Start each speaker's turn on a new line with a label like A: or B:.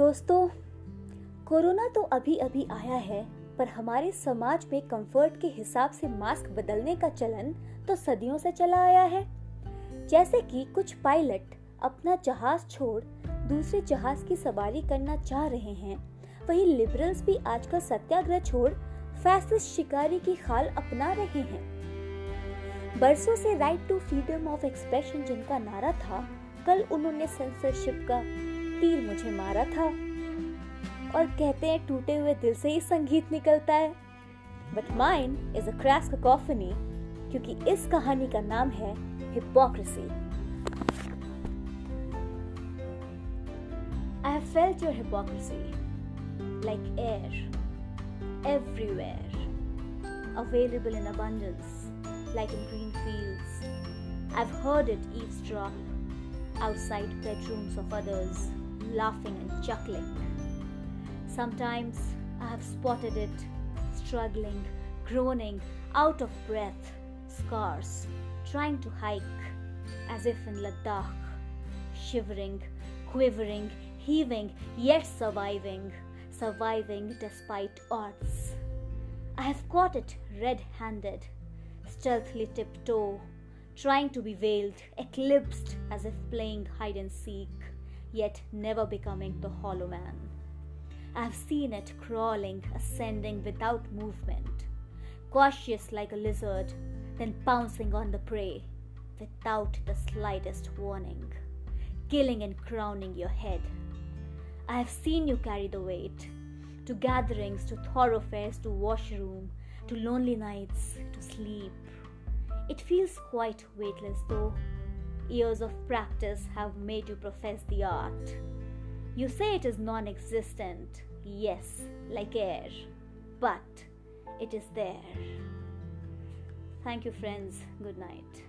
A: दोस्तों, कोरोना तो अभी अभी आया है, पर हमारे समाज में कंफर्ट के हिसाब से मास्क बदलने का चलन तो सदियों से चला आया है। जैसे कि कुछ पायलट अपना जहाज़ छोड़ दूसरे जहाज़ की सवारी करना चाह रहे हैं, वहीं लिबरल्स भी आजकल सत्याग्रह छोड़ फैसिस्ट शिकारी की खाल अपना रहे हैं। बरसों से right to freedom of expression जिनका नारा था, कल उन्होंने सेंसरशिप का तीर मुझे मारा था और कहते हैं टूटे हुए दिल से ही संगीत निकलता है but mind is a crass cacophony क्योंकि इस कहानी का नाम है hypocrisy I have felt your hypocrisy like air everywhere available in abundance Like in green fields. Heard it it eavesdrop outside bedrooms of others. Laughing and chuckling. Sometimes I have spotted it struggling, groaning, out of breath, scarce, trying to hike, as if in Ladakh, shivering, quivering, heaving, yet surviving, surviving despite odds. I have caught it red handed, stealthily tiptoe, trying to be veiled, eclipsed as if playing hide and seek, yet never becoming the hollow man. I have seen it crawling, ascending without movement, cautious like a lizard, then pouncing on the prey without the slightest warning, killing and crowning your head. I have seen you carry the weight to gatherings, to thoroughfares, to washroom, to lonely nights, to sleep. It feels quite weightless though. Years of practice have made you profess the art. You say it is non existent, yes, like air, but it is there. Thank you, friends. Good night.